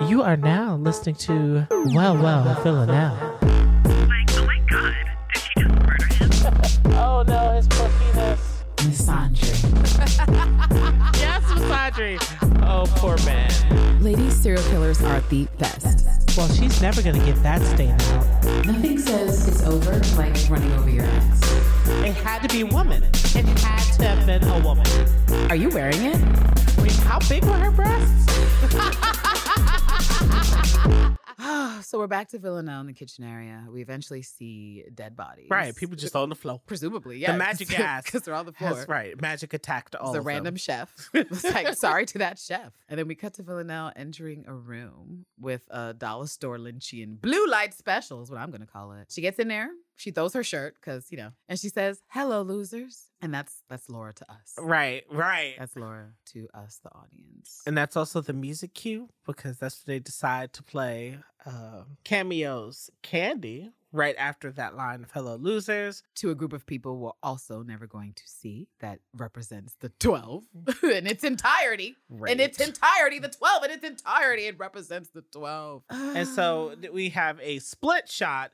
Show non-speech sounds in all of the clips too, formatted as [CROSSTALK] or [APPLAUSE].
You are now listening to Well, Well, Villanelle. Like, oh my god, did she just murder him? Oh no, his poor penis. Misandry. [LAUGHS] Yes, Masandri. Oh, poor man. Ladies, serial killers are the best. Well, she's never gonna get that stain out. Nothing says it's over like running over your ex. It had to be a woman. It had to have been a woman. Are you wearing it? Wait, how big were her breasts? [LAUGHS] [SIGHS] so we're back to Villanelle in the kitchen area. We eventually see dead bodies. Right, people just on the floor. Presumably, yeah. [LAUGHS] The magic gas Because they're on the floor. That's right. Magic attacked all It's a of random them. chef. [LAUGHS] It's like, sorry to that chef. And then we cut to Villanelle entering a room with a dollar store Lynchian blue light special, is what I'm going to call it. She gets in there. She throws her shirt because, you know, and she says, hello, losers. And that's that's Laura to us. Right, right. That's Laura to us, the audience. and that's also the music cue because that's what they decide to play uh, Cameo's candy right after that line of hello losers to a group of people we're also never going to see that represents the 12 [LAUGHS] in its entirety. Right. In its entirety, the 12 in its entirety, it represents the 12. and so [SIGHS] we have a split shot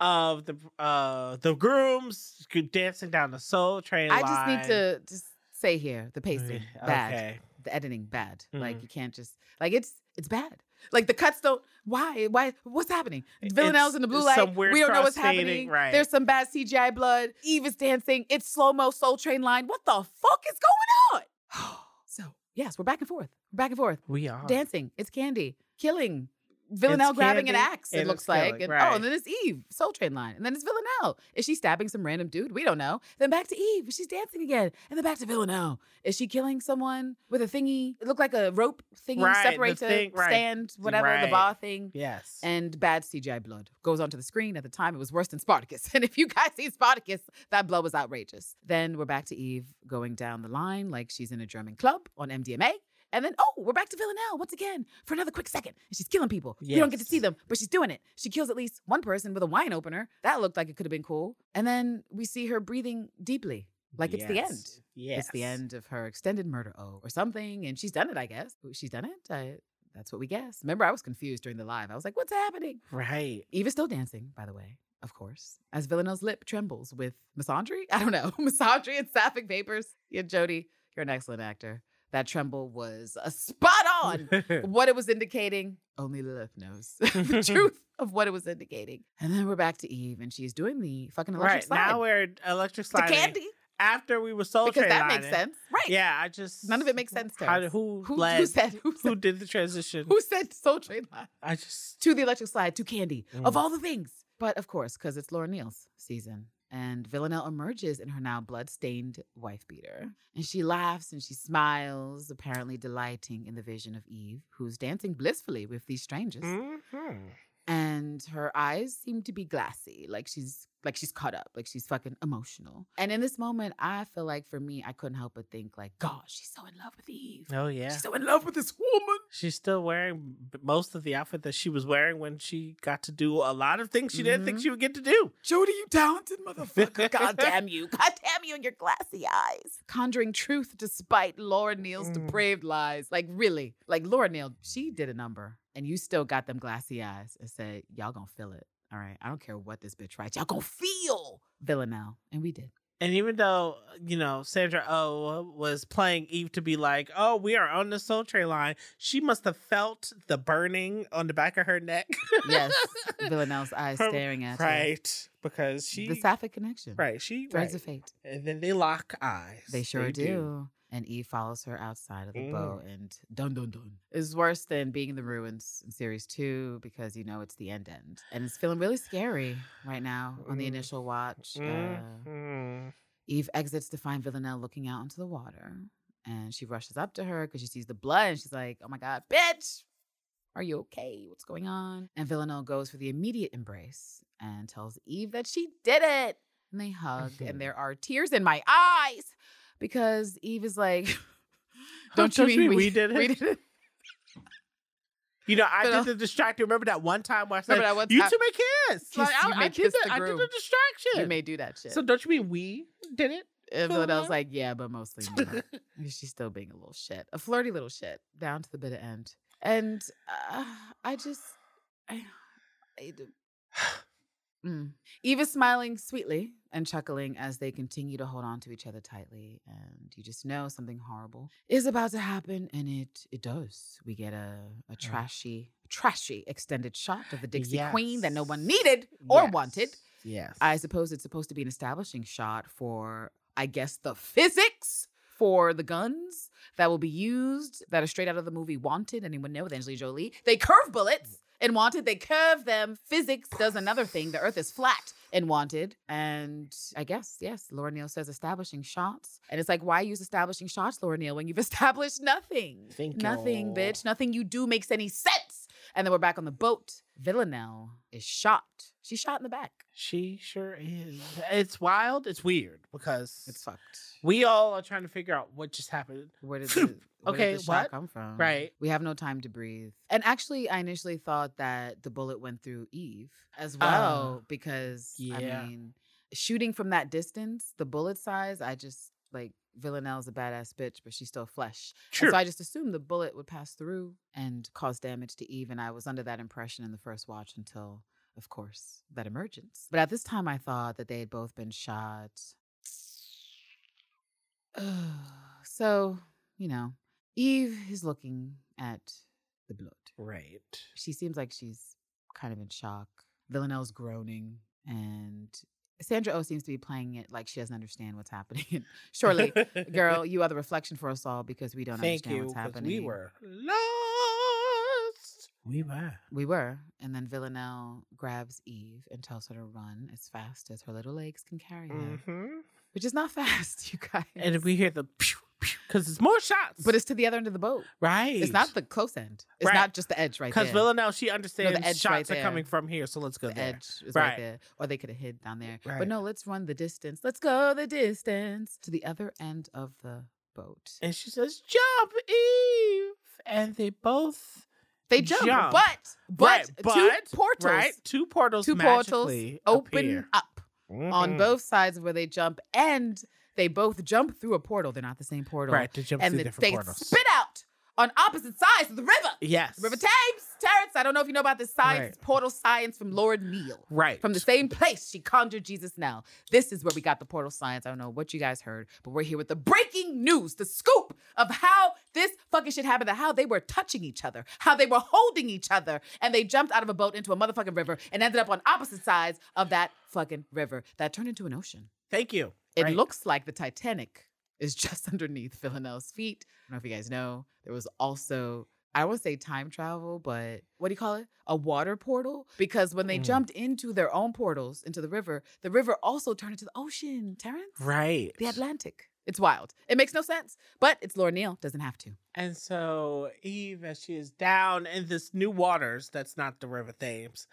of the uh the grooms dancing down the soul train I just need to just say here the pacing bad, okay the editing bad. Like Mhm. you can't just like it's it's bad. Like the cuts don't. Why? Why? What's happening? Villanelle's in the blue light. we don't know what's happening. right. There's some bad CGI blood. Eve is dancing. It's slow mo Soul Train line. What the fuck is going on? [GASPS] so yes, we're back and forth. We're back and forth. we are dancing. It's Candy killing. Villanelle grabbing an axe. It and looks like. killing, And, Oh, and then it's Eve, Soul Train line, and then it's Villanelle. Is she stabbing some random dude? We don't know. Then back to Eve. She's dancing again, and then back to Villanelle. Is she killing someone with a thingy? It looked like a rope thingy Right, a thing, right. stand, whatever the bar thing. yes And bad CGI blood goes onto the screen. At the time, it was worse than Spartacus. [LAUGHS] And if you guys see Spartacus, that blood was outrageous. Then we're back to Eve going down the line like she's in a German club on MDMA. And then, oh, we're back to Villanelle once again for another quick second. And she's killing people. You don't get to see them, but she's doing it. She kills at least one person with a wine opener. That looked like it could have been cool. And then we see her breathing deeply, like it's the end. yes It's the end of her extended murder oh or something. And she's done it, I guess. She's done it. I, that's what we guess. Remember, I was confused during the live. I was like, what's happening? right Eve is still dancing, by the way, of course, as Villanelle's lip trembles with misandry. [LAUGHS] I don't know, [LAUGHS] misandry and sapphic vapors. Yeah, Jodie, you're an excellent actor. That tremble was a spot on. [LAUGHS] what it was indicating, only Lilith knows [LAUGHS] the [LAUGHS] truth of what it was indicating. And then we're back to Eve, and she's doing the fucking electric right slide now we're electric to candy after we were soul because that makes sense, right? Yeah, I just None of it makes sense to How us. who, Who, led, who said who who did the transition? who said Soul Train Line? I just to the electric slide to candy of Mm. all the things. But of course, because it's Laura Neal's season. And Villanelle emerges in her now blood-stained wife beater. And she laughs and she smiles, apparently delighting in the vision of Eve, who's dancing blissfully with these strangers. Mhm. And her eyes seem to be glassy, like she's like she's caught up, like she's fucking emotional. And in this moment, I feel like for me, I couldn't help but think, like, gosh, she's so in love with Eve. Oh yeah, She's so in love with this woman. she's still wearing most of the outfit that she was wearing when she got to do a lot of things she didn't think Mhm. she would get to do. Jodie, you talented motherfucker. [LAUGHS] God damn you. God damn you and your glassy eyes. Conjuring truth despite Laura Neal's Mm. depraved lies. Like, really. Like, Laura Neal, she did a number and you still got them glassy eyes and said, y'all gonna feel it. All right. I don't care what this bitch writes. Y'all gonna feel Villanelle. And we did. And even though, uh, you know, Sandra Oh was playing Eve to be like, oh, we are on the Soul Train line, she must have felt the burning on the back of her neck. Yes. [LAUGHS] Villanelle's eyes Her- staring at her. right. Because she, The sapphic connection. right, she, Threads right. of fate. And then they lock eyes. They sure do. And Eve follows her outside of the Mm. boat and dun dun dun. Is worse than being in the ruins in series two because you know it's the end end. And it's feeling really scary right now on the Mm. initial watch. Uh, Mhm. Eve exits to find Villanelle looking out into the water. And she rushes up to her because she sees the blood and she's like, oh my God, bitch, are you okay? What's going on? And Villanelle goes for the immediate embrace and tells Eve that she did it. And they hug, and [LAUGHS] there are tears in my eyes because Eve is like, [LAUGHS] Don't you mean we did it? [LAUGHS] We did it. You know, I But, uh, did the distraction. Remember that one time where I said, one "You two may kiss." Kiss- Like, you I, I did the, I did the distraction. You may do that shit. So don't you mean we did it? and Villanelle's Villanelle? like, yeah, but mostly [LAUGHS] not. She's still being a little shit, a flirty little shit, down to the bitter end. And uh, I just, I, I [SIGHS] [SIGHS] [SIGHS] Mm. Is smiling sweetly and chuckling as they continue to hold on to each other tightly. And you just know something horrible is about to happen, and it it does. We get a, a trashy, trashy extended shot of the Dixie Queen that no one needed or Yes. wanted. Yes. I suppose it's supposed to be an establishing shot for, I guess, the physics for the guns that will be used that are straight out of the movie Wanted. Anyone know with Angelina Jolie? They curve bullets in Wanted. They curve them. Physics does another thing. The Earth is flat in Wanted. And I guess, yes, Laura Neal says establishing shots. And it's like, why use establishing shots, Laura Neal, when you've [LAUGHS] established nothing? Thank nothing, you. bitch. Nothing you do makes any sense. And then we're back on the boat. Villanelle is shot. She's shot in the back. She sure is. It's wild. It's weird because It's fucked. we all are trying to figure out what just happened. Where did the, where Okay, did what? come from? Right. We have no time to breathe. And actually, I initially thought that the bullet went through Eve as ah. well because yeah. I mean, shooting from that distance, the bullet size, I just like Villanelle's a badass bitch, but she's still flesh. True. so I just assumed the bullet would pass through and cause damage to Eve. And I was under that impression in the first watch until, of course, that emergence. But at this time, I thought that they had both been shot. [SIGHS] so, you know, Eve is looking at the blood. right. She seems like she's kind of in shock. Villanelle's groaning, and Sandra O seems to be playing it like she doesn't understand what's happening. [LAUGHS] Surely, girl, [LAUGHS] you are the reflection for us all because we don't Thank understand you. what's happening. We were lost. We were. We were. And then Villanelle grabs Eve and tells her to run as fast as her little legs can carry her, hmm which is not [LAUGHS] fast, you guys. And we hear the because it's more shots. but it's to the other end of the boat. right. It's not the close end. It's Right. not just the edge right there. because Villanelle she understands edge shots right are there. coming from here, so let's go the there. edge is right. Right. there. Or they could have hid down there. Right. But no, let's run the distance. Let's go the distance to the other end of the boat. And she says, "Jump, Eve," and they both They jump, Jump. but but, Right, two portals, right two portals two portals magically open appear. up on Mhm. both sides of where they jump, and they both jump through a portal. They're not the same portal, Right, to jump and through the- different they portals. spit out on opposite sides of the river. yes, River Thames, Terrence. I don't know if you know about this science, Right. portal science from Laura Neal. right From the same place she conjured Jesus now. This is where we got the portal science. I don't know what you guys heard, but we're here with the breaking news, the scoop of how this fucking shit happened, how they were touching each other, how they were holding each other, and they jumped out of a boat into a motherfucking river and ended up on opposite sides of that fucking river that turned into an ocean. Thank you. It Right. looks like the Titanic is just [LAUGHS] underneath Villanelle's feet. I don't know if you guys know. There was also, I won't say time travel, but what do you call it? A water portal? Because when they Mm. jumped into their own portals into the river, the river also turned into the ocean, Terrence. right. The Atlantic. It's wild. It makes no sense, but it's Laura Neal. Doesn't have to. And so Eve, as she is down in this new waters, that's not the River Thames,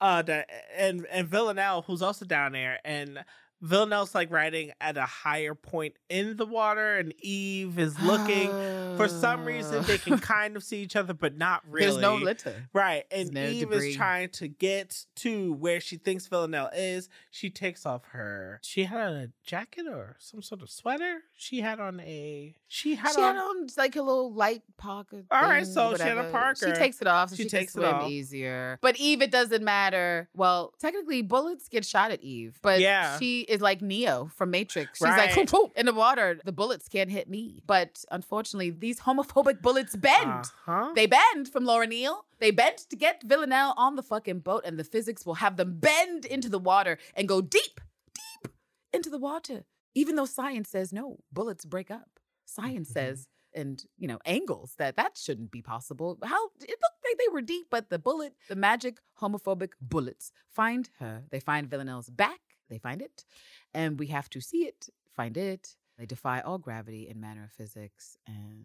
uh, the, and and Villanelle, who's also down there, and Villanelle's like riding at a higher point in the water, and Eve is looking. For some reason, they can oh. kind of see each other, but not really. [LAUGHS] There's no litter. Right, and no Eve debris. is trying to get to where she thinks Villanelle is. She takes off her. She had on a jacket or some sort of sweater. She had on a. She had she on. had on like a little light pocket. All right, thing, so she had a. Parker. She takes it off, so She she, takes it off. easier. But Eve, it doesn't matter. Well, technically, bullets get shot at Eve, but Yeah. she is like Neo from Matrix. She's Right. like "Whoop, whoop," in the water. The bullets can't hit me. But unfortunately, these homophobic bullets bend. Uh-huh. They bend from Laura Neal. They bend to get Villanelle on the fucking boat, and the physics will have them bend into the water and go deep, deep into the water. Even though science says no, bullets break up. Science Mhm. says, and you know, angles that that shouldn't be possible. How it looked like they were deep, but the bullet, the magic homophobic bullets, find her. They find Villanelle's back. They find it, and we have to see it, find it. They defy all gravity and manner of physics, and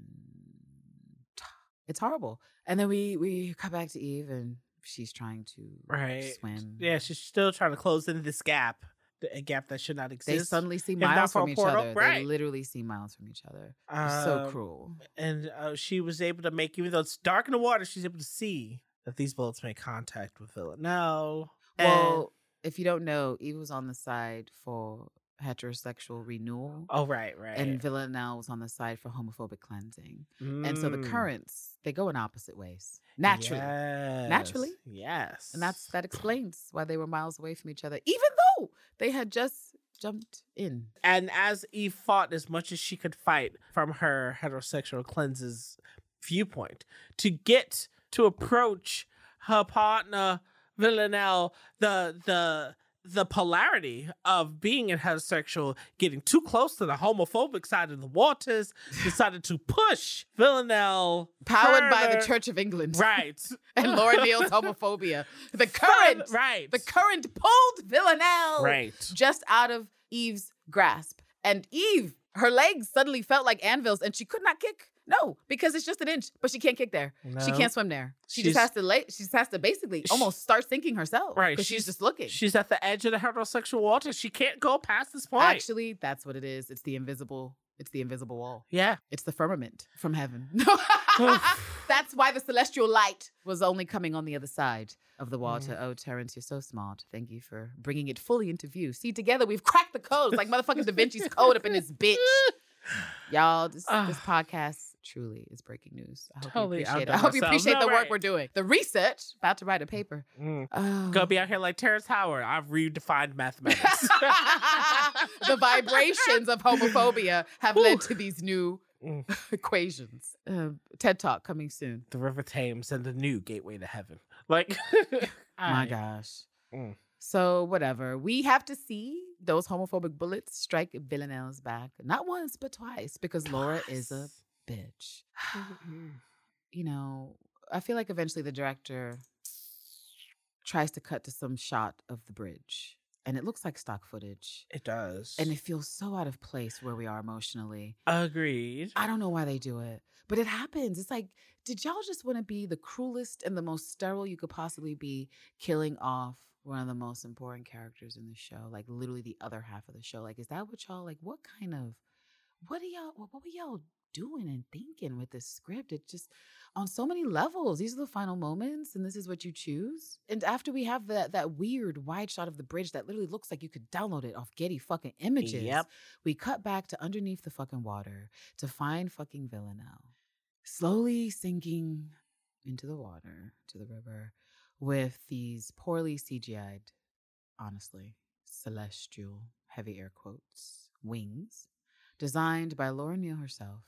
it's horrible. And then we we come back to Eve, and she's trying to Right. swim. Yeah, she's still trying to close in this gap, a gap that should not exist. They suddenly see miles from each other. They literally see miles from each other. It's so Um, cruel. And uh, she was able to make, even though it's dark in the water, she's able to see that these bullets make contact with Villanelle. And- Well, if you don't know, Eve was on the side for heterosexual renewal. Oh right, right. And Villanelle was on the side for homophobic cleansing. And so the Mm. currents, they go in opposite ways. Naturally. Naturally. Yes. And that's that explains why they were miles away from each other, even though they had just jumped in. and as Eve fought as much as she could fight from her heterosexual cleanses viewpoint to get to approach her partner Villanelle, the the the polarity of being a heterosexual getting too close to the homophobic side of the waters decided to push Villanelle Powered by the Church of England. right [LAUGHS] And Laura Neal's homophobia. The Further- current, right the current pulled Villanelle right just out of Eve's grasp. And Eve, her legs suddenly felt like anvils and she could not kick. No, because it's just an inch, but she can't kick there. She can't swim there. She She's- just has to lay. She just has to basically almost start sinking herself. Right, because she's, she's- just looking. she's at the edge of the heterosexual water she can't go past this point Actually, that's what it is. It's the invisible. It's the invisible wall. yeah It's the firmament from heaven. [LAUGHS] That's why the celestial light was only coming on the other side of the water. Mm. Oh, Terrence, you're so smart. Thank you for bringing it fully into view. See, together we've cracked the code. It's like motherfucking Da Vinci's code up in this bitch. [LAUGHS] Y'all, this, Ah. this podcast truly is breaking news. I hope Totally you appreciate it. [LAUGHS] I hope you appreciate No, the work right. we're doing. The research, about to write a paper. Mm. Oh. Gonna be out here like Terrence Howard. I've redefined [LAUGHS] mathematics. [LAUGHS] the vibrations of homophobia have led to these new Mm. equations. Uh, TED Talk coming soon. the River Thames and the new gateway to heaven. Like, My gosh. Mm. So whatever. We have to see those homophobic bullets strike Villanelle's back. Not once, but twice, because Laura is a Twice. Bitch. Mhm. You know, I feel like eventually the director tries to cut to some shot of the bridge. And it looks like stock footage. It does. And it feels so out of place where we are emotionally. agreed. I don't know why they do it, but it happens. It's like, did y'all just want to be the cruelest and the most sterile you could possibly be, killing off one of the most important characters in the show? Like literally the other half of the show. Like, is that what y'all like? What kind of, what are y'all, what, what were y'all doing and thinking with this script? It just on so many levels. These are the final moments, and this is what you choose. And after we have that that weird wide shot of the bridge that literally looks like you could download it off Getty fucking images. Yep. We cut back to underneath the fucking water to find fucking Villanelle, slowly sinking into the water, to the river, with these poorly CGI'd, honestly, celestial, heavy air quotes, wings, designed by Laura Neal herself,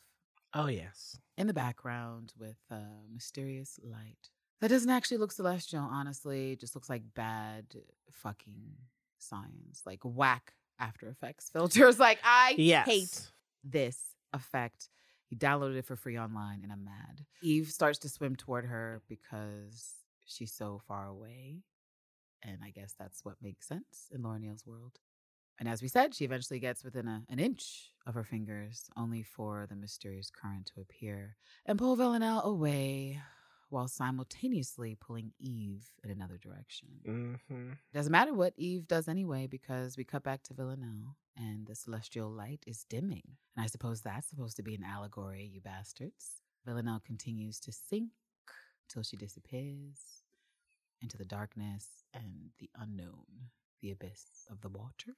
Oh yes. in the background with a mysterious light. That doesn't actually look celestial, honestly. It just looks like bad fucking science, like whack After Effects [LAUGHS] filters. Like, I Yes. hate this effect. He downloaded it for free online and I'm mad. Eve starts to swim toward her because she's so far away. And I guess that's what makes sense in Laura Neal's world. And as we said, she eventually gets within a, an inch of her fingers, only for the mysterious current to appear and pull Villanelle away while simultaneously pulling Eve in another direction. Mm-hmm. Doesn't matter what Eve does anyway, because we cut back to Villanelle and the celestial light is dimming. And I suppose that's supposed to be an allegory, you bastards. Villanelle continues to sink till she disappears into the darkness and the unknown, the abyss of the water.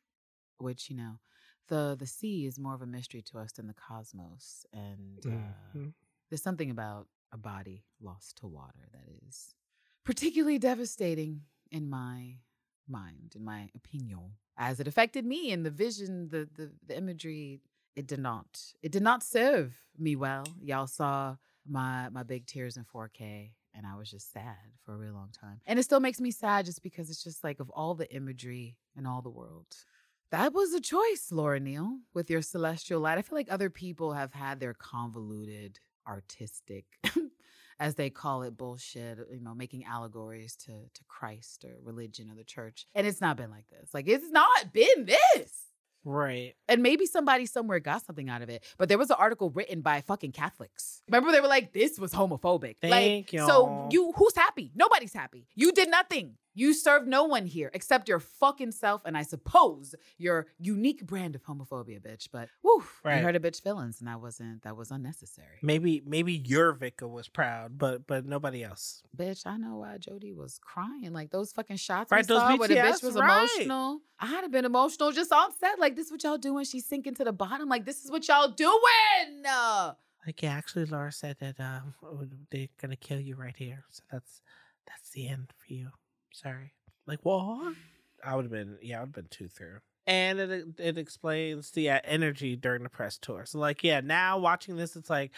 Which, you know, the the sea is more of a mystery to us than the cosmos. And uh, Mhm. there's something about a body lost to water that is particularly devastating in my mind, in my opinion, as it affected me and the vision, the the, the imagery. It did not. It did not serve me well. Y'all saw my my big tears in 4K, and I was just sad for a real long time. And it still makes me sad just because it's just like of all the imagery in all the world. That was a choice, Laura Neal, with your celestial light. I feel like other people have had their convoluted artistic, [LAUGHS] as they call it, bullshit, uh, you know, making allegories to, to Christ or religion or the church. And it's not been like this. Like, it's not been this. Right. And maybe somebody somewhere got something out of it. But there was an article written by fucking Catholics. Remember they were like, this was homophobic. Thank like, So y'all. you who's happy? Nobody's happy. You did nothing. You serve no one here except your fucking self and I suppose your unique brand of homophobia, bitch. But whew, Right. you hurt a bitch feelings and that wasn't that was unnecessary. Maybe maybe your Vika was proud, but but nobody else. Bitch, I know why Jodie was crying. Like those fucking shots Right, we those saw where the bitch was right. emotional. I had been emotional just on set. Like, this is what y'all doing? She's sinking to the bottom. Like, this is what y'all doing. Uh, Like yeah, actually Laura said that um oh, they're gonna kill you right here. So that's that's the end for you. Sorry. Like what? I would have been yeah, I would have been two through. And it it explains the uh, energy during the press tour. So like yeah, now watching this, it's like,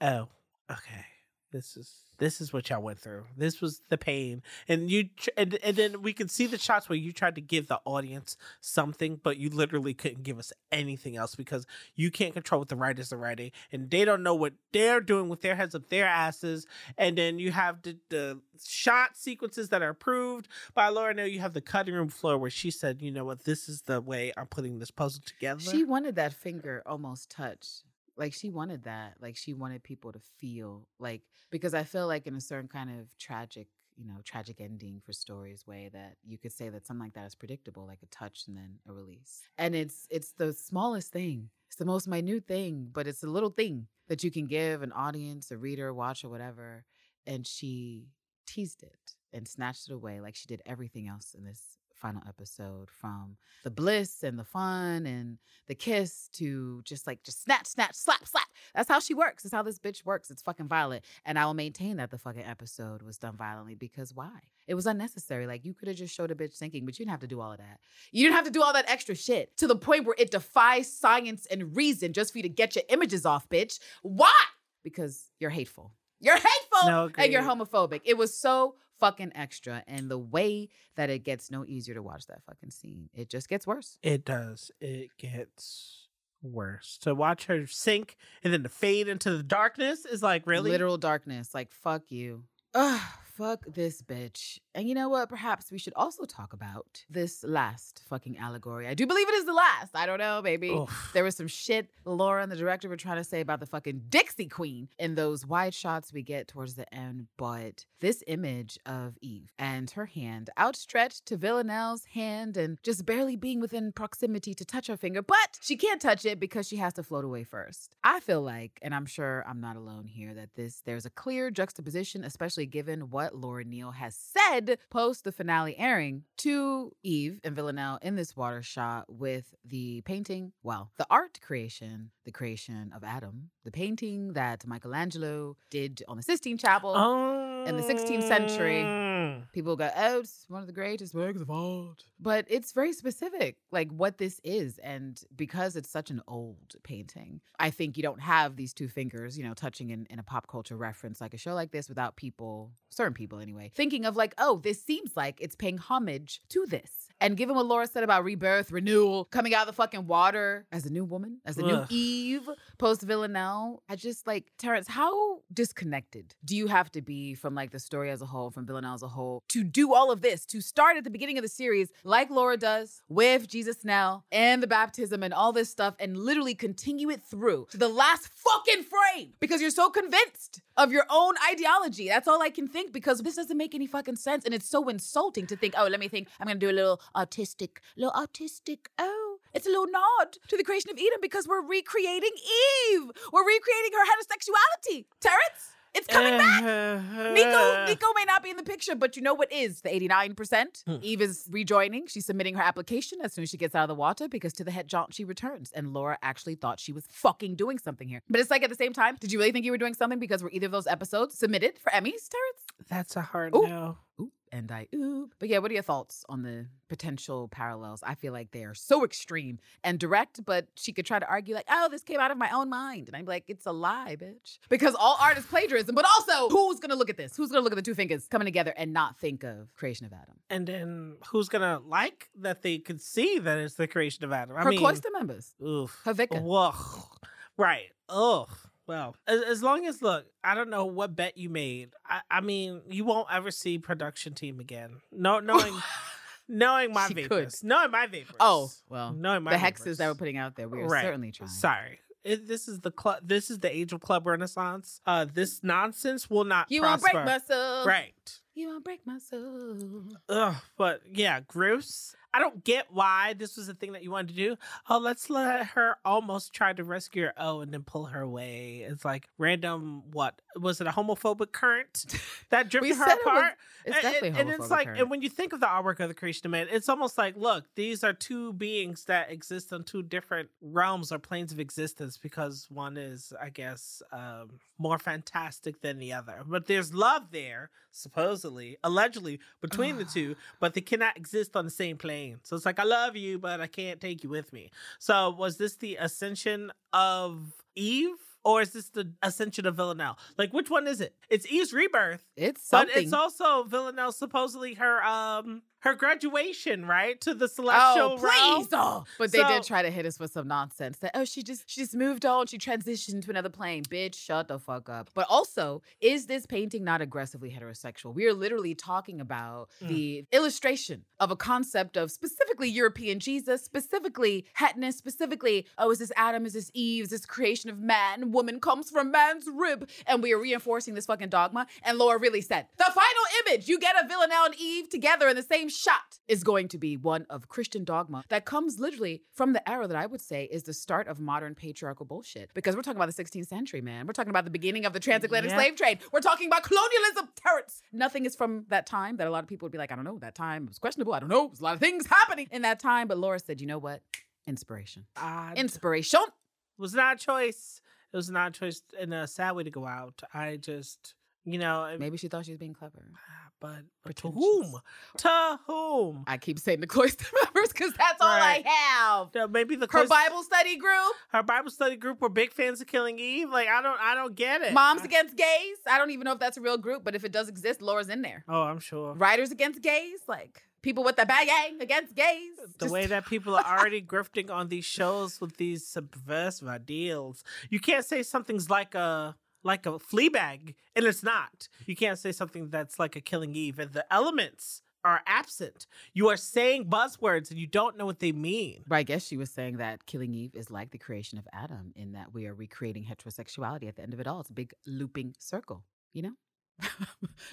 oh, okay, this is this is what y'all went through. This was the pain, and you tr- and, and then we can see the shots where you tried to give the audience something, but you literally couldn't give us anything else because you can't control what the writers are writing, and they don't know what they're doing with their heads up their asses. And then you have the, the shot sequences that are approved by Laura. Now you have the cutting room floor where she said, "You know what? This is the way I'm putting this puzzle together." she wanted that finger almost touched. Like, she wanted that. Like, she wanted people to feel like, because I feel like in a certain kind of tragic, you know, tragic ending for stories way that you could say that something like that is predictable, like a touch and then a release. And it's it's the smallest thing. It's the most minute thing, but it's a little thing that you can give an audience, a reader, watch or whatever. And she teased it and snatched it away like she did everything else in this final episode from the bliss and the fun and the kiss to just like just snatch snatch slap slap. That's how she works. That's how this bitch works. It's fucking violent. And i will maintain that the fucking episode was done violently because why? It was unnecessary. Like you could have just showed a bitch sinking but you didn't have to do all of that. You didn't have to do all that extra shit to the point where it defies science and reason just for you to get your images off bitch. Why? Because you're hateful. You're hateful No, and you're homophobic. It was so fucking extra and the way that it gets no easier to watch that fucking scene it just gets worse It does. It gets worse. To watch her sink and then to fade into the darkness is like really literal darkness like fuck you Ugh, fuck this bitch. And you know what? Perhaps we should also talk about this last fucking allegory. I do believe it is the last. I don't know, baby. Oof. There was some shit Laura and the director were trying to say about the fucking Dixie Queen in those wide shots we get towards the end. But this image of Eve and her hand outstretched to Villanelle's hand and just barely being within proximity to touch her finger, but she can't touch it because she has to float away first. I feel like, and I'm sure I'm not alone here, that this there's a clear juxtaposition, especially given what Laura Neal has said post the finale airing to Eve and Villanelle in this water shot with the painting, well, the art creation, the creation of Adam, the painting that Michelangelo did on the Sistine Chapel. In the 16th century. People go, oh, it's one of the greatest works of art. But it's very specific, like what this is. And because it's such an old painting, I think you don't have these two fingers, you know, touching in, in a pop culture reference like a show like this without people, certain people anyway, thinking of like, oh, this seems like it's paying homage to this. And given what Laura said about rebirth, renewal, coming out of the fucking water as a new woman, as a new Eve, post Villanelle, I just like, Terrence, how disconnected do you have to be from like the story as a whole, from Villanelle as a whole, to do all of this, to start at the beginning of the series, like Laura does with Jesus Now and the baptism and all this stuff, and literally continue it through to the last fucking frame because you're so convinced of your own ideology. That's all I can think because this doesn't make any fucking sense. And it's so insulting to think, oh, let me think, I'm gonna do a little artistic, little artistic, oh. It's a little nod to the creation of Eden because we're recreating Eve. We're recreating her heterosexuality. Terrence, it's coming back. Niko, Niko may not be in the picture, but you know what is the 89%? Hmm. Eve is rejoining. She's submitting her application as soon as she gets out of the water because to the head jaunt she returns. And Laura actually thought she was fucking doing something here. But it's like at the same time, did you really think you were doing something because were either of those episodes submitted for Emmys, Terrence? That's a hard Ooh. no. Oop, and I oop. But yeah, what are your thoughts on the potential parallels? I feel like they are so extreme and direct, but she could try to argue like, oh, this came out of my own mind. And I'm like, it's a lie, bitch. Because all art is plagiarism, but also who's gonna look at this? Who's gonna look at the two fingers coming together and not think of creation of Adam? And then who's gonna like that they could see that it's the creation of Adam? I Her mean, cloister members. oof. Her vicar. Ugh. Right. Ugh. Well, as, as long as look, I don't know what bet you made. I, I mean, you won't ever see production team again. No, knowing, [LAUGHS] knowing my She could. vapors, knowing my vapors. Oh, well. knowing my the hexes vapors. that we're putting out there, we are Right. certainly trying. Sorry. It, this is the club. This is the age of club renaissance. Uh, this nonsense will not You prosper. won't break my soul. Right. You won't break my soul. Ugh, but yeah, gross. I don't get why this was the thing that you wanted to do. Oh, let's let her almost try to rescue her. Oh, and then pull her away. It's like random. What was it? A homophobic current that [LAUGHS] drifted her it was- It's And- definitely and, and it's like, current. and when you think of the artwork of the creation of man, it's almost like, look, these are two beings that exist on two different realms or planes of existence because one is, I guess, um, more fantastic than the other. But there's love there, supposedly, allegedly, between the two, [SIGHS] but they cannot exist on the same plane. So it's like, I love you, but I can't take you with me. So was this the ascension of Eve? Or is this the ascension of Villanelle? Like, which one is it? It's Eve's rebirth, It's but it's also Villanelle supposedly her um her graduation, right? To the celestial Oh, please! Oh. But they did try to hit us with some nonsense that oh, she just she just moved on, she transitioned to another plane. Bitch, shut the fuck up. But also, is this painting not aggressively heterosexual? We are literally talking about Mm. the illustration of a concept of specifically European Jesus, specifically hetness, specifically oh, is this Adam? Is this Eve? Is this creation of man? Woman comes from man's rib, and we are reinforcing this fucking dogma. And Laura really said the final image you get of Villanelle and Eve together in the same shot is going to be one of Christian dogma that comes literally from the era that I would say is the start of modern patriarchal bullshit. Because we're talking about the 16th century, man. We're talking about the beginning of the transatlantic Yeah. slave trade. We're talking about colonialism, terrorists. Nothing is from that time that a lot of people would be like, I don't know, that time was questionable. I don't know. There's a lot of things happening in that time. But Laura said, you know what? Inspiration. I- Inspiration. was not a choice. It was not a choice and a sad way to go out. I just, you know, Maybe she thought she was being clever. Ah, but, but to whom? To whom? I keep saying the cloister members [LAUGHS] because that's all Right. I have. Yeah, Maybe the Her Bible study group, her Bible study group were big fans of Killing Eve. Like I don't, I don't get it. Moms I- Against Gays. I don't even know if that's a real group, but if it does exist, Laura's in there. Oh, I'm sure. Writers Against Gays, like people with the bang against gays. the Just- way that people are already [LAUGHS] grifting on these shows with these subversive ideals. You can't say something's like a like a Fleabag, and it's not. You can't say something that's like a Killing Eve, and the elements are absent. You are saying buzzwords, and you don't know what they mean. But I guess she was saying that Killing Eve is like the creation of Adam in that we are recreating heterosexuality at the end of it all. It's a big looping circle, you know? [LAUGHS]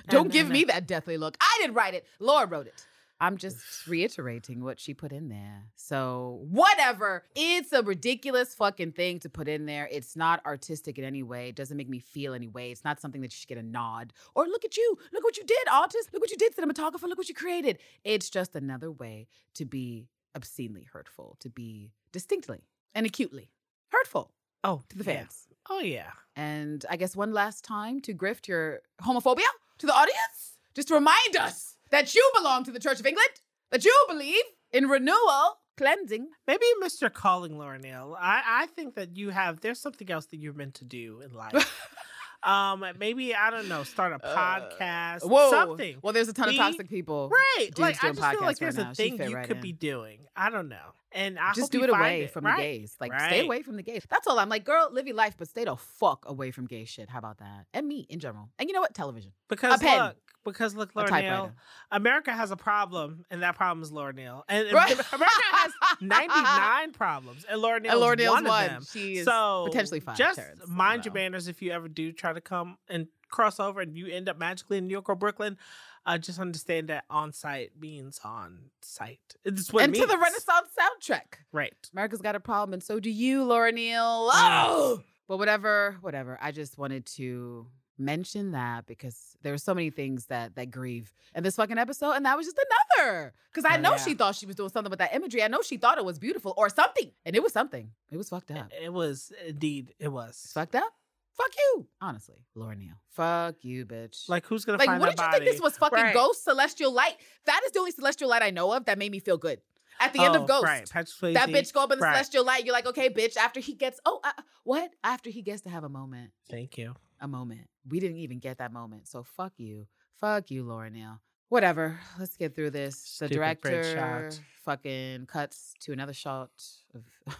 Don't And- give and- me that deathly look. I didn't write it. Laura wrote it. I'm just reiterating what she put in there. So, whatever. It's a ridiculous fucking thing to put in there. It's not artistic in any way. It doesn't make me feel any way. It's not something that you should get a nod. Or look at you. Look what you did, artist. Look what you did, cinematographer. Look what you created. It's just another way to be obscenely hurtful, to be distinctly and acutely hurtful Oh, to the yeah. fans. Oh yeah. And I guess one last time to grift your homophobia to the audience, just to remind us that you belong to the Church of England, that you believe in renewal, cleansing. Maybe Mr. Calling Neal. I, I think that you have there's something else that you're meant to do in life. [LAUGHS] um, maybe I don't know, start a Uh, podcast, Whoa. something. Well, there's a ton Be- of toxic people. Right. Like I just feel like there's right a thing you right could in. be doing. I don't know. And I Just do it away it. from Right. the gays. Like, stay away from the gays. That's all. I'm like, girl, live your life, but stay the fuck away from gay shit. How about that? And me in general. And you know what? Television. Because pen. look, because look, Laura Neal. America has a problem, and that problem is Laura Neal. And Right. America has [LAUGHS] 99 problems, and Laura Neal is one of them. She is so potentially five. Just mind your manners if you ever do try to come and cross over, and you end up magically in New York or Brooklyn. Uh, just understand that on site means on site. It's what And it to the. Renaissance soundtrack. Right. America's got a problem, and so do you, Laura Neal. Oh! [GASPS] But whatever, whatever. I just wanted to mention that because there were so many things that that grieve in this fucking episode, and that was just another. Because I Oh, know yeah. she thought she was doing something with that imagery. I know she thought it was beautiful or something, and it was something. It was fucked up. It, it was indeed. It It's was. fucked up. Fuck you, honestly, Laura Neal. Fuck you, bitch. Like who's gonna Like, find what did you body? think this was? Fucking Right. Ghost, Celestial Light. That is the only Celestial Light I know of that made me feel good. At the end Oh, of Ghost, right? That bitch go up in the Right. celestial light. You're like, okay, bitch. After he gets, oh, uh, what? After he gets to have a moment, Thank you. A moment. We didn't even get that moment. So fuck you, fuck you, Laura Neal. Whatever. [SIGHS] Let's get through this. The Stupid bridge director shot. fucking cuts to another shot of, [LAUGHS] of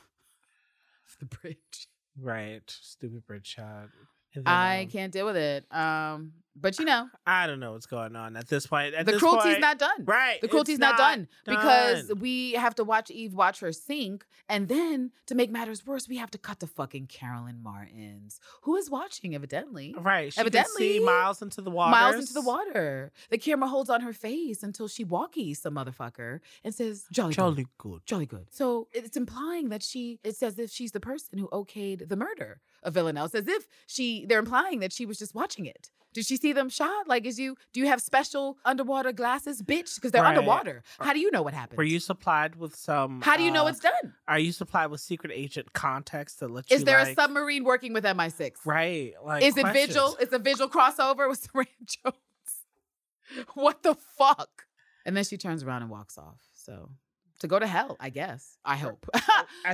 the bridge. Right. Stupid bridge shot. Then, I um, can't deal with it. Um, But you know, I don't know what's going on at this point. At the this cruelty's point- not done. right. The cruelty's not, done, because we have to watch Eve watch her sink, and then to make matters worse, we have to cut to fucking Carolyn Martens, who is watching evidently. right. She evidently, miles into the water. Miles into the water. The camera holds on her face until she walkies some motherfucker and says, "Jolly, good, Jolly good. jolly good." So it's implying that she. It's as if she's the person who okayed the murder of Villanelle. It's as if she. They're implying that she was just watching it. Did she see them shot? Like, is you? Do you have special underwater glasses, bitch? Because they're Right. underwater. How do you know what happened? Were you supplied with some? How do you know uh, it's done? Are you supplied with secret agent context that lets Is you? there a submarine working with MI6? Right. Like Is it. Vigil? Is a Vigil crossover with [LAUGHS] Suranne Jones? What the fuck? And then she turns around and walks off. So to go to hell, I guess. I hope. [LAUGHS]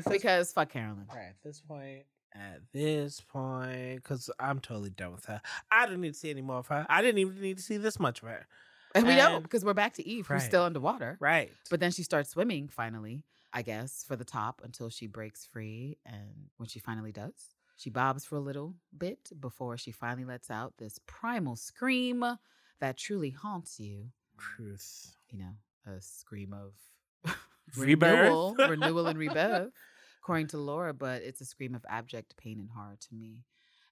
Because fuck Carolyn. right, at this point, at this point, because I'm totally done with her. I don't need to see any more of her. I didn't even need to see this much of her. And we don't because we're back to Eve, who's still underwater. Right. But then she starts swimming finally, I guess, for the top until she breaks free. And when she finally does, she bobs for a little bit before she finally lets out this primal scream that truly haunts you. Truth. You know, a scream of [LAUGHS] Rebirth. renewal, renewal and rebirth, according to Laura, but it's a scream of abject pain and horror to me.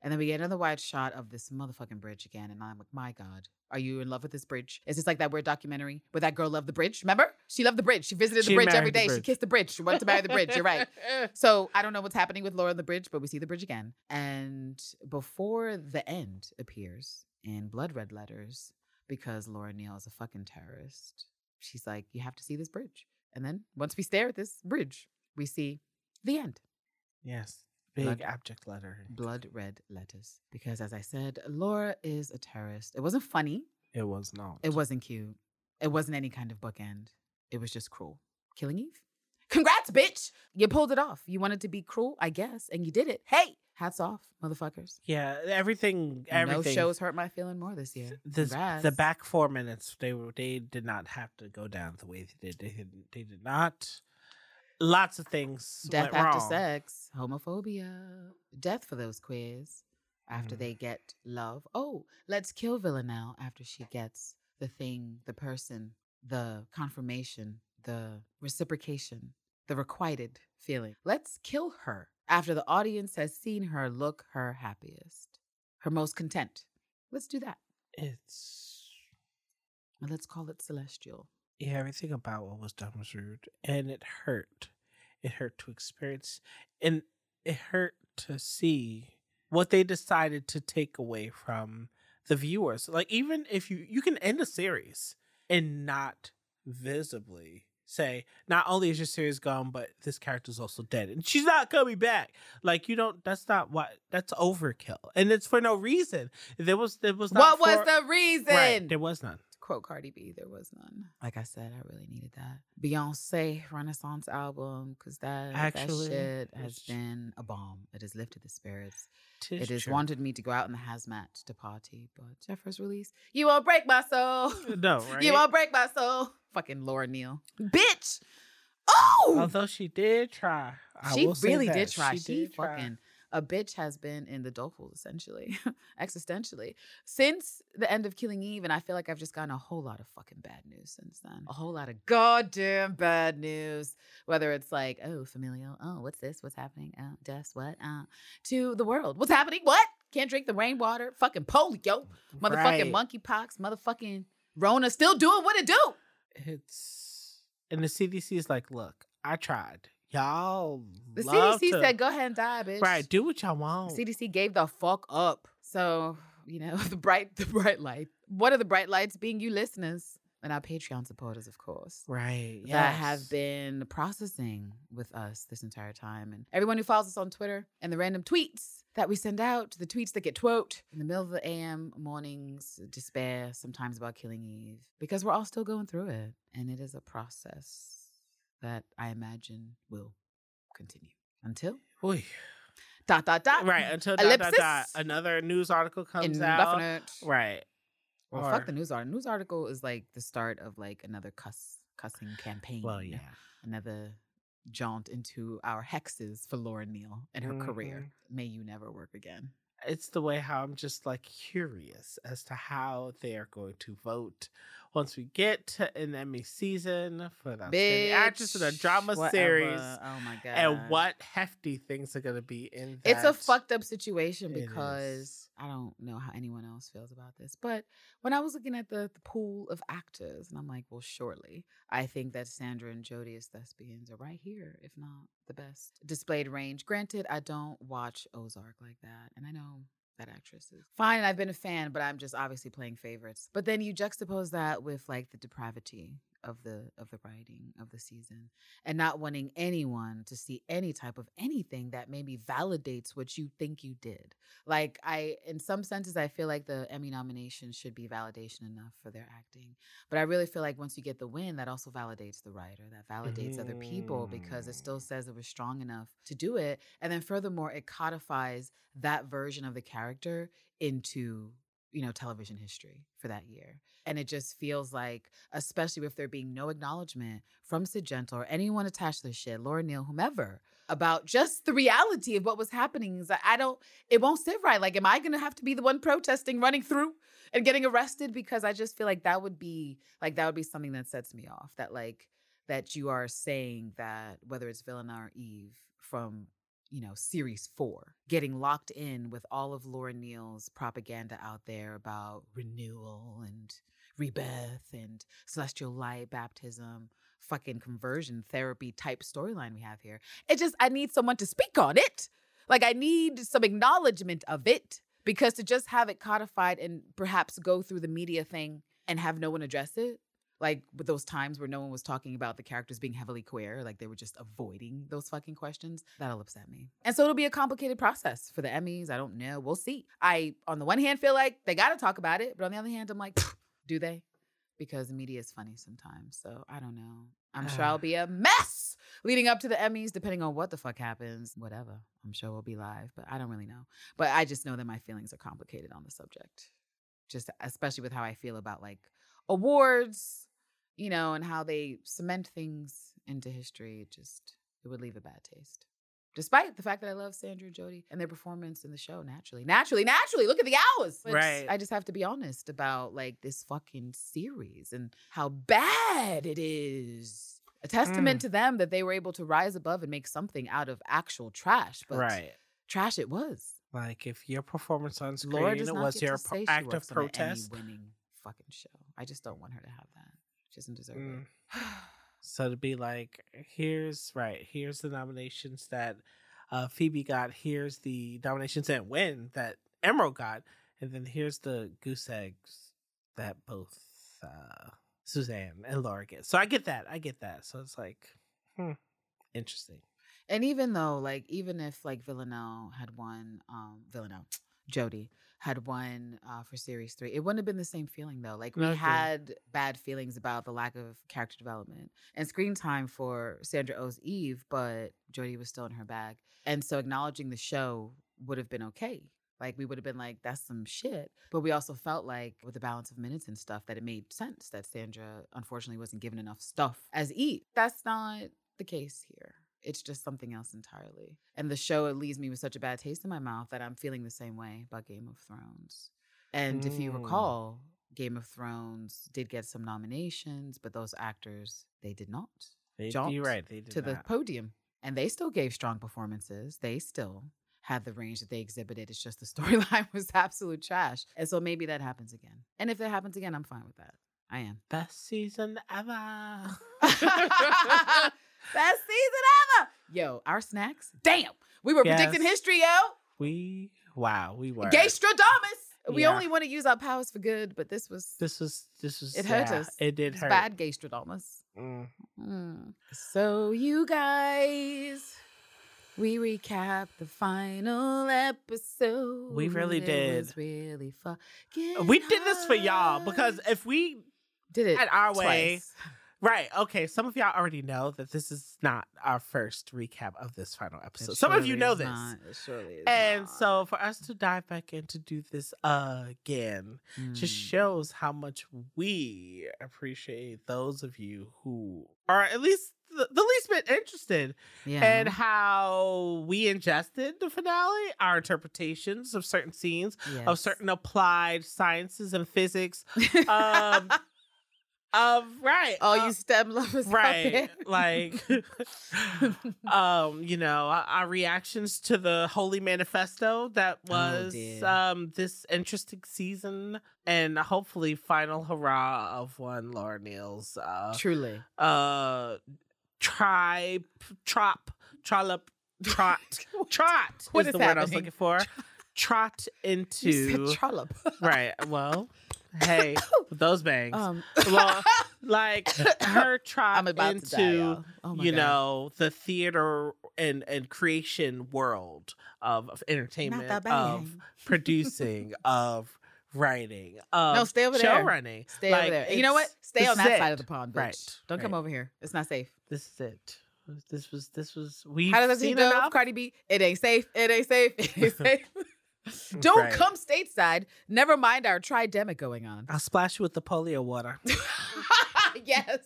And then we get another wide shot of this motherfucking bridge again. And I'm like, my God, are you in love with this bridge? Is this like that weird documentary where that girl loved the bridge? Remember? She loved the bridge. She visited the She bridge every day. day. She kissed the bridge. She wanted to marry the bridge. You're right. [LAUGHS] So I don't know what's happening with Laura and the bridge, but we see the bridge again. And before the end appears in blood red letters, because Laura Neal is a fucking terrorist, she's like, you have to see this bridge. And then once we stare at this bridge, we see the end. Yes. Big Blood- abject letter. Blood red letters. Because as I said, Laura is a terrorist. It wasn't funny. It was not. It wasn't cute. It wasn't any kind of bookend. It was just cruel. Killing Eve? Congrats, bitch! You pulled it off. You wanted to be cruel, I guess, and you did it. Hey, hats off, motherfuckers. Yeah. Everything. Everything. No shows hurt my feeling more this year. This, the back four minutes, they were they did not have to go down the way they did. They did, they did not. Lots of things. Death after wrong. sex, homophobia, death for those queers after Mm. they get love. Oh, let's kill Villanelle after she gets the thing, the person, the confirmation, the reciprocation, the requited feeling. Let's kill her after the audience has seen her look her happiest, her most content. Let's do that. It's let's call it celestial. Yeah. Everything about what was done was rude, and it hurt. It hurt to experience, and it hurt to see what they decided to take away from the viewers. Like even if you you can end a series and not visibly say not only is your series gone, but this character's also dead and she's not coming back. Like you don't. That's not what. That's overkill, and it's for no reason. There was there was not. What was the reason? Right, there was none. Quote Cardi B, there was none. Like I said, I really needed that. Beyonce Renaissance album, because that, Actually, that shit has been a bomb. It has lifted the spirits. It has true. wanted me to go out in the hazmat to party, but Jeffers release, you won't break my soul. Uh, no, [LAUGHS] right? You won't break my soul. Fucking Laura Neal. Bitch. Oh! Although she did try, I she really did try. She, did try. A bitch has been in the doleful essentially, [LAUGHS] existentially since the end of Killing Eve, and I feel like I've just gotten a whole lot of fucking bad news since then. A whole lot of goddamn bad news. Whether it's like, oh, familial, oh, what's this? What's happening? Oh, deaths, what? Uh, to the world, what's happening? What? Can't drink the rainwater. Fucking polio, motherfucking Right. monkeypox, motherfucking Rona, still doing what it do. It's and the CDC is like, look, I tried. Y'all, The CDC to- said, go ahead and die, bitch. right, do what y'all want. CDC gave the fuck up. So, you know, [LAUGHS] the bright the bright light. What are the bright lights being you listeners and our Patreon supporters, of course. right, That have been processing with us this entire time. And everyone who follows us on Twitter and the random tweets that we send out, the tweets that get twote in the middle of the AM mornings, despair, sometimes about killing Eve, because we're all still going through it. And it is a process that I imagine will continue until Oy. dot dot dot. right until dot, dot, dot, another news article comes In out. Right. Well, Or- fuck the news article. News article is like the start of like another cuss cussing campaign. Well, yeah. Another jaunt into our hexes for Laura Neal and her career. Mm-hmm. May you never work again. it's the way how I'm just like curious as to how they are going to vote once we get to an Emmy season for the outstanding actress in a drama Bitch, series. Oh my god. and what hefty things are going to be in. That. It's a fucked up situation because. I don't know how anyone else feels about this. But when I was looking at the, the pool of actors, and I'm like, well, surely I think that Sandra and Jodie as thespians are right here, if not the best displayed range. Granted, I don't watch Ozark like that, and I know that actress is fine. I've been a fan, but I'm just obviously playing favorites. But then you juxtapose that with like the depravity of the of the writing of the season and not wanting anyone to see any type of anything that maybe validates what you think you did. Like I in some senses I feel like the Emmy nomination should be validation enough for their acting. But I really feel like once you get the win that also validates the writer, that validates other people because it still mm. says it was strong enough to do it. And then furthermore it codifies that version of the character into you know television history for that year and it just feels like especially with there being no acknowledgement from sid gentle or anyone attached to the shit laura neal whomever about just the reality of what was happening is i don't it won't sit right. Like am i gonna have to be the one protesting running through and getting arrested? Because i just feel like that would be like that would be something that sets me off that like that you are saying that whether it's Villanelle or Eve from you know, series four, getting locked in with all of Laura Neal's propaganda out there about renewal and rebirth and celestial light baptism, fucking conversion therapy type storyline we have here. It just, I need someone to speak on it. Like, I need some acknowledgement of it because to just have it codified and perhaps go through the media thing and have no one address it like with those times where no one was talking about the characters being heavily queer, like they were just avoiding those fucking questions. That'll upset me. And so it'll be a complicated process for the Emmys. I don't know. We'll see. I, on the one hand, feel like they got to talk about it, but on the other hand, I'm like, [LAUGHS] [SNIFFS] do they? Because the media is funny sometimes. So I don't know. I'm sure I'll ah. be a mess leading up to the Emmys, depending on what the fuck happens. Whatever. I'm sure we'll be live, but I don't really know. But I just know that my feelings are complicated on the subject. Just especially with how I feel about like awards, you know, and how they cement things into history. It just it would leave a bad taste. Despite the fact that I love Sandra and Jodie and their performance in the show naturally. Naturally, naturally. Look at the hours. But Right. I just have to be honest about like this fucking series and how bad it is. A testament Mm. to them that they were able to rise above and make something out of actual trash. But right. trash it was. Like if your performance on screen was your pro- act of works on an protest. Emmy-winning fucking show. I just don't want her to have that. She doesn't deserve Mm. it. [SIGHS] So to be like, here's right, here's the nominations that uh, Phoebe got. Here's the nominations and win that Emerald got, and then here's the goose eggs that both uh, Suzanne and Laura get. So I get that. I get that. So it's like, hmm, interesting. And even though, like, even if like Villanelle had won, um, Villanelle, [TSK] Jodie had won uh, for series three, it wouldn't have been the same feeling though. Like we had bad feelings about the lack of character development and screen time for Sandra Oh's Eve, but Jodie was still in her bag, and so acknowledging the show would have been okay. Like we would have been like, that's some shit. But we also felt like with the balance of minutes and stuff that it made sense that Sandra unfortunately wasn't given enough stuff as Eve. That's not the case here. It's just something else entirely. And the show it leaves me with such a bad taste in my mouth that I'm feeling the same way about Game of Thrones. And if you Mm. recall, Game of Thrones did get some nominations, but those actors, they did not They, you're right. They did to the podium. And they still gave strong performances. They still had the range that they exhibited. It's just the [LAUGHS] storyline was absolute trash. And so maybe that happens again. And if that happens again, I'm fine with that. I am. Best season ever. [LAUGHS] [LAUGHS] Best season ever. Yo, our snacks. Damn. We were predicting history, yo. we wow, we were. Gastradamus. We Yeah. only want to use our powers for good, but this was This was this was It hurt yeah, us. It did it's hurt. bad Gastradamus. Mm. Mm. So you guys, we recap the final episode. We really It did. was really fucking. We did this for y'all because if we did it had our way, twice. Right. Okay. Some of y'all already know that this is not our first recap of this final It episode. Some of you know this. not. It surely is And not. so for us to dive back in to do this again just Mm. shows how much we appreciate those of you who are at least the, the least bit interested yeah. and how we ingested the finale, our interpretations of certain scenes, of certain applied sciences and physics. [LAUGHS] Um, of right. All uh, you STEM lovers, right like [LAUGHS] um you know our, our reactions to the holy manifesto that was dear. um this interesting season and hopefully final hurrah of one laura neal's uh truly. uh tribe trop trollop trot [LAUGHS] trot What is is the word i was looking for trot into trollop. right well hey [COUGHS] those bangs Um, well, [LAUGHS] like [COUGHS] her trot into to die. Oh you God. know the theater and and creation world of, of entertainment of producing [LAUGHS] of writing of No, stay over show there. running Stay Like, over there. You know what? Stay on that it. side of the pond, bitch. Right, Don't come over here. It's not safe. this is it this was this was we How does that seen go, enough Cardi B? It ain't safe. It ain't safe. It ain't [LAUGHS] safe. [LAUGHS] Don't Right. come stateside. Never mind our tridemic going on. i'll splash you with the polio water [LAUGHS] yes.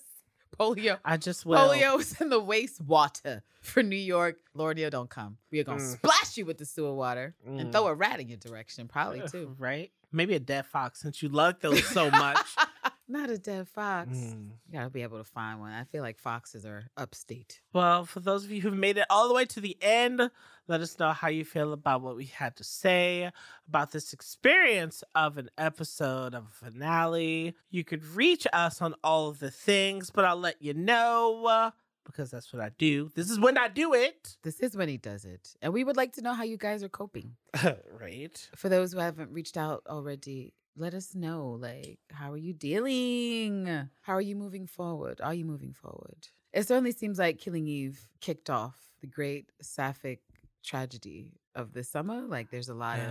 Polio. i just will Polio's in the wastewater for New York. Lordia, don't come. We are gonna Mm. splash you with the sewer water Mm. and throw a rat in your direction, probably too. right maybe a dead fox since you love those so much [LAUGHS] Not a dead fox. Mm. You gotta be able to find one. I feel like foxes are upstate. Well, for those of you who've made it all the way to the end, let us know how you feel about what we had to say about this experience of an episode of a finale. You could reach us on all of the things, but I'll let you know uh, because that's what I do. This is when I do it. This is when he does it. And we would like to know how you guys are coping. [LAUGHS] right. For those who haven't reached out already, let us know. Like, how are you dealing? How are you moving forward? Are you moving forward? It certainly seems like Killing Eve kicked off the great sapphic tragedy of the summer. Like, there's a lot of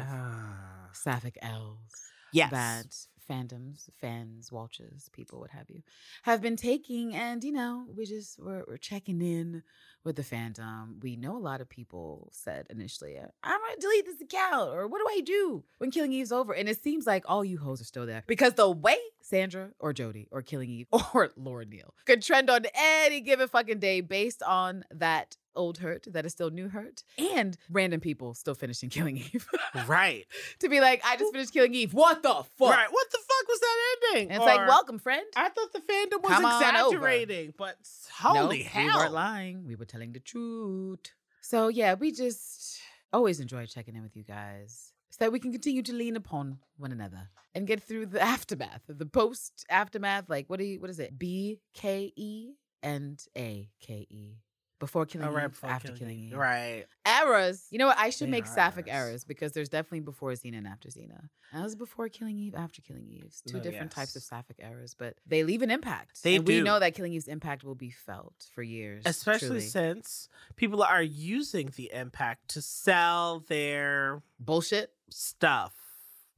sapphic elves Yes. that fandoms, fans, watchers, people, what have you, have been taking. And, you know, we just, we're, we're checking in with the fandom. We know a lot of people said initially, I'm to delete this account, or what do I do when Killing Eve's over? And it seems like all you hoes are still there because the way Sandra or Jodie or Killing Eve [LAUGHS] or Laura Neal could trend on any given fucking day based on that old hurt that is still new hurt and random people still finishing [LAUGHS] Killing Eve. right. to be like, I just finished Killing Eve. What the fuck? Right. What the fuck was that ending? And it's like, welcome, friend. I thought the fandom was exaggerating, but No, holy We hell. weren't lying. We were telling the truth. So yeah, we just always enjoy checking in with you guys. So that we can continue to lean upon one another and get through the [LAUGHS] aftermath, the post aftermath. Like what do you what is it? B K E and A K E. Before killing Oh, right Eve, before after Killing killing. Right. Errors. You know what? I should They make sapphic errors. errors because there's definitely before Xena and after Xena. And that was before Killing Eve, after Killing Eve. It's two No, different types of yes. sapphic errors, but they leave an impact. They and we know that Killing Eve's impact will be felt for years. Especially truly. since people are using the impact to sell their bullshit. stuff,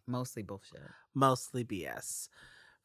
Mostly bullshit. mostly BS.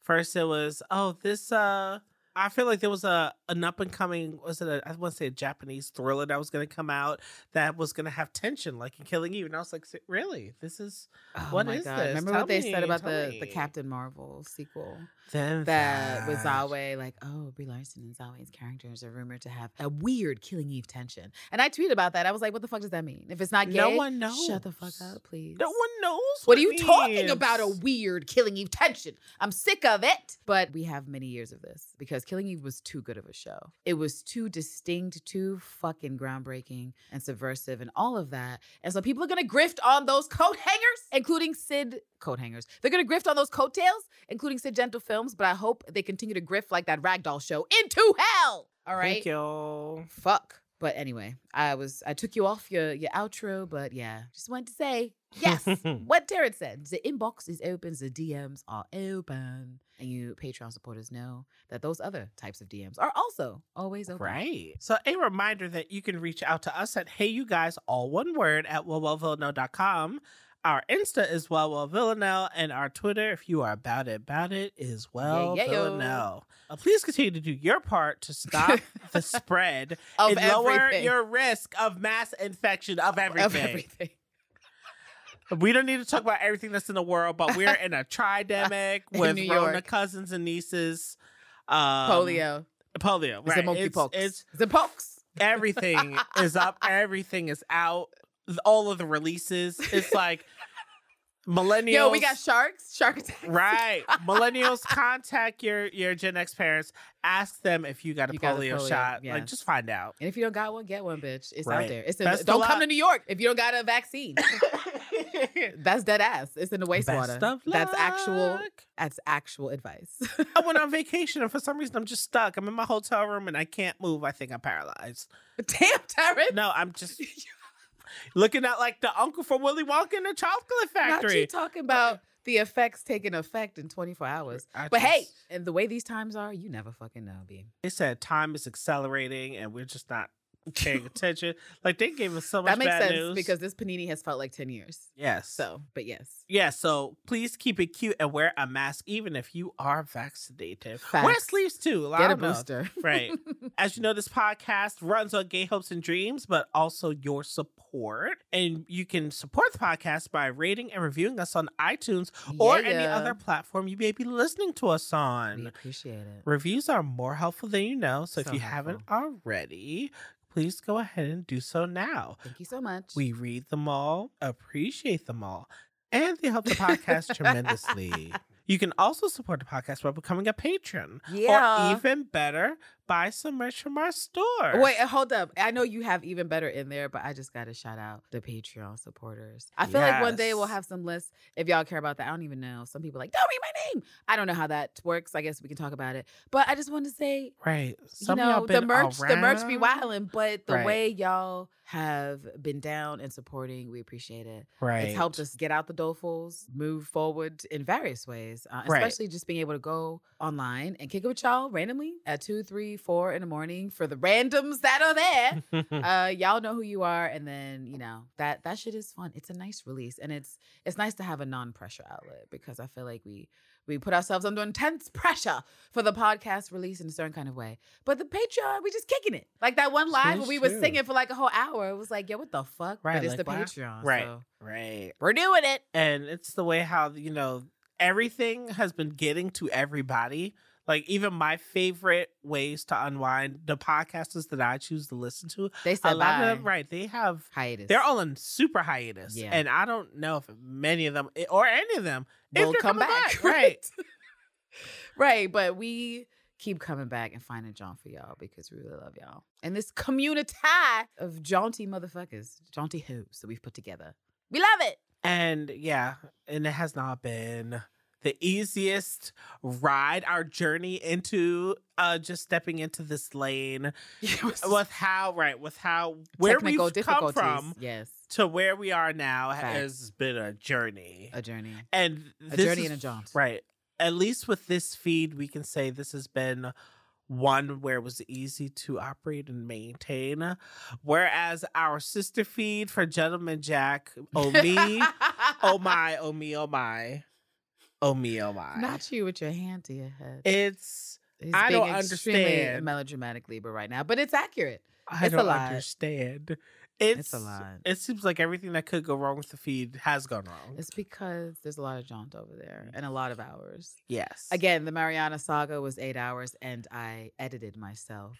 First it was, oh, this uh I feel like there was a an up and coming was it a I want to say a Japanese thriller that was going to come out that was going to have tension like in Killing Eve and I was like really this is Oh What is God. this? Remember Tell what they said about the, the. Captain Marvel sequel? then That with Zawe, like, oh, Brie Larson and Zawe's characters are rumored to have a weird Killing Eve tension. And I tweeted about that. I was like, what the fuck does that mean? If it's not gay, No one knows Shut the fuck up, please. No one knows What are you it talking about? A weird Killing Eve tension. I'm sick of it. But we have many years of this because Killing Eve was too good of a show. It was too distinct, too fucking groundbreaking and subversive and all of that. And so people are gonna grift on those coat hangers, including Sid coat hangers. They're gonna grift on those coattails, including Sid Gentle Films. But I hope they continue to grift like that Ragdoll show into hell. All right. Thank you. Fuck. But anyway, I was I took you off your your outro, but yeah, just wanted to say yes. [LAUGHS] what Taryn said: the inbox is open, the DMs are open, and you Patreon supporters know that those other types of DMs are also always open. Right. So a reminder that you can reach out to us at Hey You Guys, all one word, at wellwellvillanelle.com. Our Insta is Well Well Villanelle, and our Twitter, if you are about it, about it, is Well Yeah, yeah. Villanelle. Uh, please continue to do your part to stop the [LAUGHS] spread Of and lower your risk of mass infection of everything. Of everything. We don't need to talk about everything that's in the world, but we're in a [LAUGHS] tridemic In with New Rona York. cousins and nieces. Um, Polio. Polio. It's Right. a monkey It's, pokes. it's It's a pokes. everything is up. [LAUGHS] Everything is out. All of the releases. It's like millennials. [LAUGHS] Yo, we got sharks. Shark attack. Right. Millennials contact your your Gen X parents. Ask them if you got a You got the polio, polio, shot. Like just find out. And if you don't got one, get one, bitch. It's Right. out there. It's Best don't come to. New York if you don't got a vaccine. [LAUGHS] That's dead ass. It's in the wastewater. That's actual. That's actual advice. I went on [LAUGHS] vacation and for some reason I'm just stuck. I'm in my hotel room and I can't move. I think I'm paralyzed. [LAUGHS] Damn, Taryn. No, I'm just looking at like the uncle from Willy Wonka in the chocolate Factory. Not you talking about the effects taking effect in 24 hours. I But hey, and the way these times are, you never fucking know, B. they said time is accelerating and we're just not [LAUGHS] paying attention. Like they gave us so much That makes sense news. because this panini has felt like 10 years. yes, So, but yes. yeah. So please keep it cute and wear a mask even if you are vaccinated. Wear sleeves too. Get a booster. Right. [LAUGHS] As you know, this podcast runs on gay hopes and dreams, but also your support. And you can support the podcast by rating and reviewing us on iTunes or any Yeah. other platform you may be listening to us on. We appreciate it. Reviews are more helpful than you know. So, if So you haven't already, please go ahead and do so now. Thank you so much. We read them all, appreciate them all, and they help the podcast [LAUGHS] tremendously. You can also support the podcast by becoming a patron. Yeah. Or even better, buy some merch from our store. Wait, uh, hold up. I know you have even better in there, but I just got to shout out the Patreon supporters. I feel like one day we'll have some lists if y'all care about that. I don't even know. Some people like, don't read my name. I don't know how that works. I guess we can talk about it. But I just want to say, Right. Some you of y'all know, the merch, the merch be around. wilding, but the Right. way y'all have been down and supporting, we appreciate it. Right. It's helped us get out the dolefuls, move forward in various ways, uh, Right. especially just being able to go online and kick it with y'all randomly at two, three, four in the morning for the randoms that are there. [LAUGHS] uh, y'all know who you are, and then you know that that shit is fun. It's a nice release, and it's it's nice to have a non pressure outlet because I feel like we we put ourselves under intense [LAUGHS] pressure for the podcast release in a certain kind of way. But the Patreon, we just kicking it like that one live where we were singing for like a whole hour. It was like, yo, what the fuck? Right, But it's like, the wow. Patreon, Right. So right. we're doing it. And it's the way how, you know, everything has been getting to everybody. Like even my favorite ways to unwind, the podcasters that I choose to listen to, They a said lot bye. of them, right? They have hiatus. they're all in super hiatus, Yeah. and I don't know if many of them eh, or any of them will come coming back, [LAUGHS] right? right. But we keep coming back and finding John for y'all because we really love y'all. And this community of jaunty motherfuckers, jaunty hoes that we've put together. We love it. And yeah, and it has not been the easiest ride, our journey into uh just stepping into this lane [LAUGHS] It with how right, with how where technical we've come from Yes. to where we are now Facts. has been a journey. A journey. and A journey is- and a jaunt. Right. At least with this feed, we can say this has been one where it was easy to operate and maintain. Whereas our sister feed for Gentleman Jack, oh me, oh my, oh me, oh my, oh me, oh my. Not you with your hand to your head. it's He's I being don't understand. melodramatic Libra right now, but it's accurate. I It's a don't lot. understand. It's, It's a lot. It seems like everything that could go wrong with the feed has gone wrong. It's because there's a lot of jaunt over there and a lot of hours. yes. Again, the Mariana saga was eight hours and I edited myself.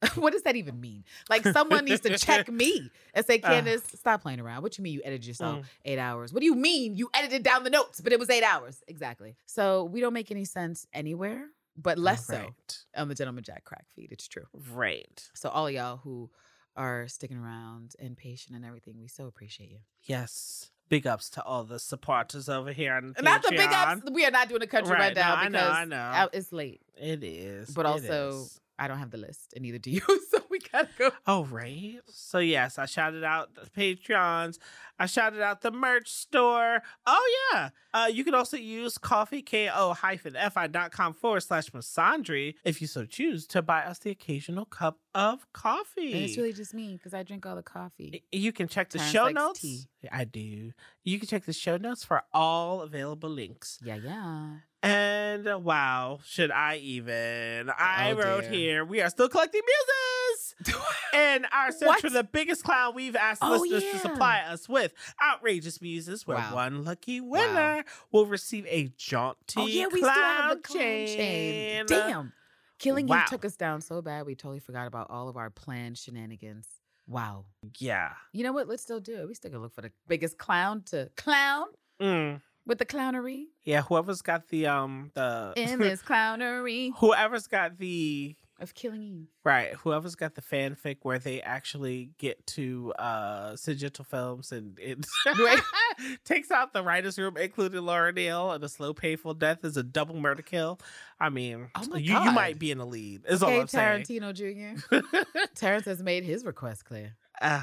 [LAUGHS] what does that even mean? Like someone needs to check [LAUGHS] me and say, Uh. Candace, stop playing around. What you mean you edited yourself Mm. eight hours? What do you mean you edited down the notes, but it was eight hours? Exactly. So we don't make any sense anywhere, but less so Right. on the Gentleman Jack crack feed. It's true. Right. So all y'all who are sticking around and patient and everything, we so appreciate you. Yes. Big ups to all the supporters over here on Not the big ups. We are not doing a country Right, no, rundown I know, because I know. uh, it's late. It is. But it also, is. I don't have the list, and neither do [LAUGHS] you. So we gotta go. Oh, right. So, yes, I shouted out the Patreons. I shouted out the merch store. Oh, yeah. Uh, you can also use coffeeko-fi.com forward slash misandry if you so choose to buy us the occasional cup of coffee. And it's really just me because I drink all the coffee. you can check the Terrence show notes. tea. I do. You can check the show notes for all available links. Yeah, yeah. And uh, wow, should I even? I Oh, wrote dear. here, we are still collecting muses. [LAUGHS] and our search What? for the biggest clown, we've asked Oh, listeners to supply us with outrageous muses, where Wow. one lucky winner will receive a jaunty oh yeah, we clown, still have the clown chain. chain. Damn. Killing Wow. Eve took us down so bad we totally forgot about all of our planned shenanigans. Wow. Yeah. You know what? Let's still do it. We still gonna look for the biggest clown to clown Mm. With the clownery Yeah. Whoever's got the um the in [LAUGHS] this clownery whoever's got the of Killing Eve. Right. Whoever's got the fanfic where they actually get to uh Sid Gentle Films and it [LAUGHS] takes out the writer's room, including Laura Neal, and a slow, painful death is a double murder kill. I mean, Oh you, you might be in the lead. Is all Okay, I'm saying. Tarantino Jr. [LAUGHS] Terrence has made his request clear. uh,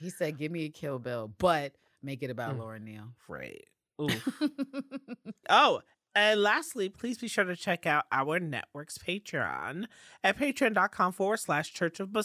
He said, "Give me a Kill Bill, but make it about Mm. Laura Neal." right. [LAUGHS] Oh, and lastly, please be sure to check out our network's Patreon at patreon.com forward slash Church of pew,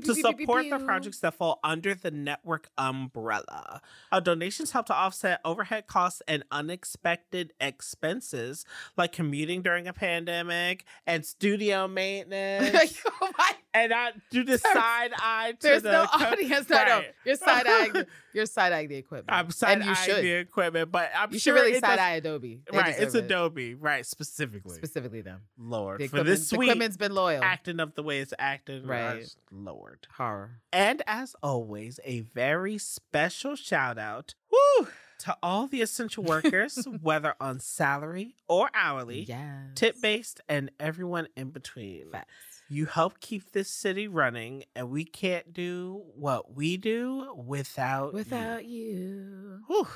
to support the projects that fall under the network umbrella. Our donations help to offset overhead costs and unexpected expenses like commuting during a pandemic and studio [LAUGHS] maintenance. oh my and I do the [LAUGHS] side eye to There's the no co- audience. No, no. You're side eyeing. [LAUGHS] You're side eyeing the equipment. I'm side eyeing the equipment, but I'm you sure should really side eye Adobe. They right, it's it. Adobe, right? Specifically, Specifically them. Lord, The for this the equipment's been loyal. acting of the way it's acting, Right. right? Lord. Horror. And as always, a very special shout out woo, to all the essential workers, [LAUGHS] whether on salary or hourly, Yes. tip based, and everyone in between. Facts. You help keep this city running, and we can't do what we do without you. Without you. Whew.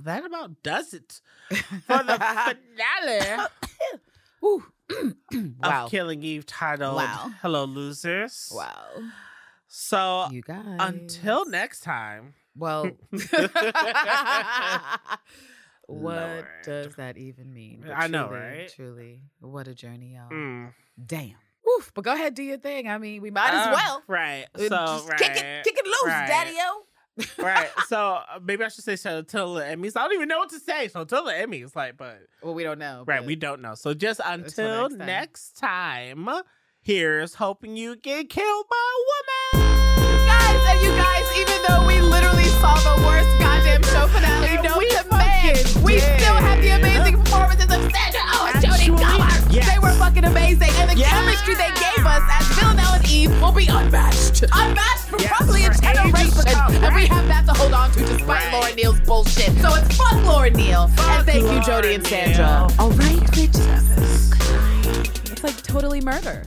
That about does it for the [LAUGHS] finale [COUGHS] [COUGHS] wow. of Killing Eve titled Wow. Hello Losers. Wow. So You guys. until next time. Well. [LAUGHS] [LAUGHS] what Lord. does that even mean? But I know, truly, right? Truly, what a journey, y'all. Mm. Damn. Oof. But go ahead, do your thing. I mean, we might as Uh, well. Right. Uh, So right. kick it, kick it loose, right. Daddy-o. right. [LAUGHS] So uh, maybe I should say so until the Emmys. I don't even know what to say. So until the Emmys, like, but Well, we don't know. right, we don't know. So just until next next time. time. here's hoping you get killed by a woman. guys, and you guys, even though we literally saw the worst goddamn show finale known we to man, we still have the amazing performances of Sandra Oh and Jodie yes. They were fucking amazing, and the Yes. chemistry they gave us as Villanelle and Eve will be unmatched. Unmatched for Yes, probably a for ages generation, to come, and we have that to hold on to despite Right. Laura Neal's bullshit. So it's fuck Laura Neal, Fuck and thank you, Jody Jodie and Neal. Sandra. All right, bitches. It's like totally murder.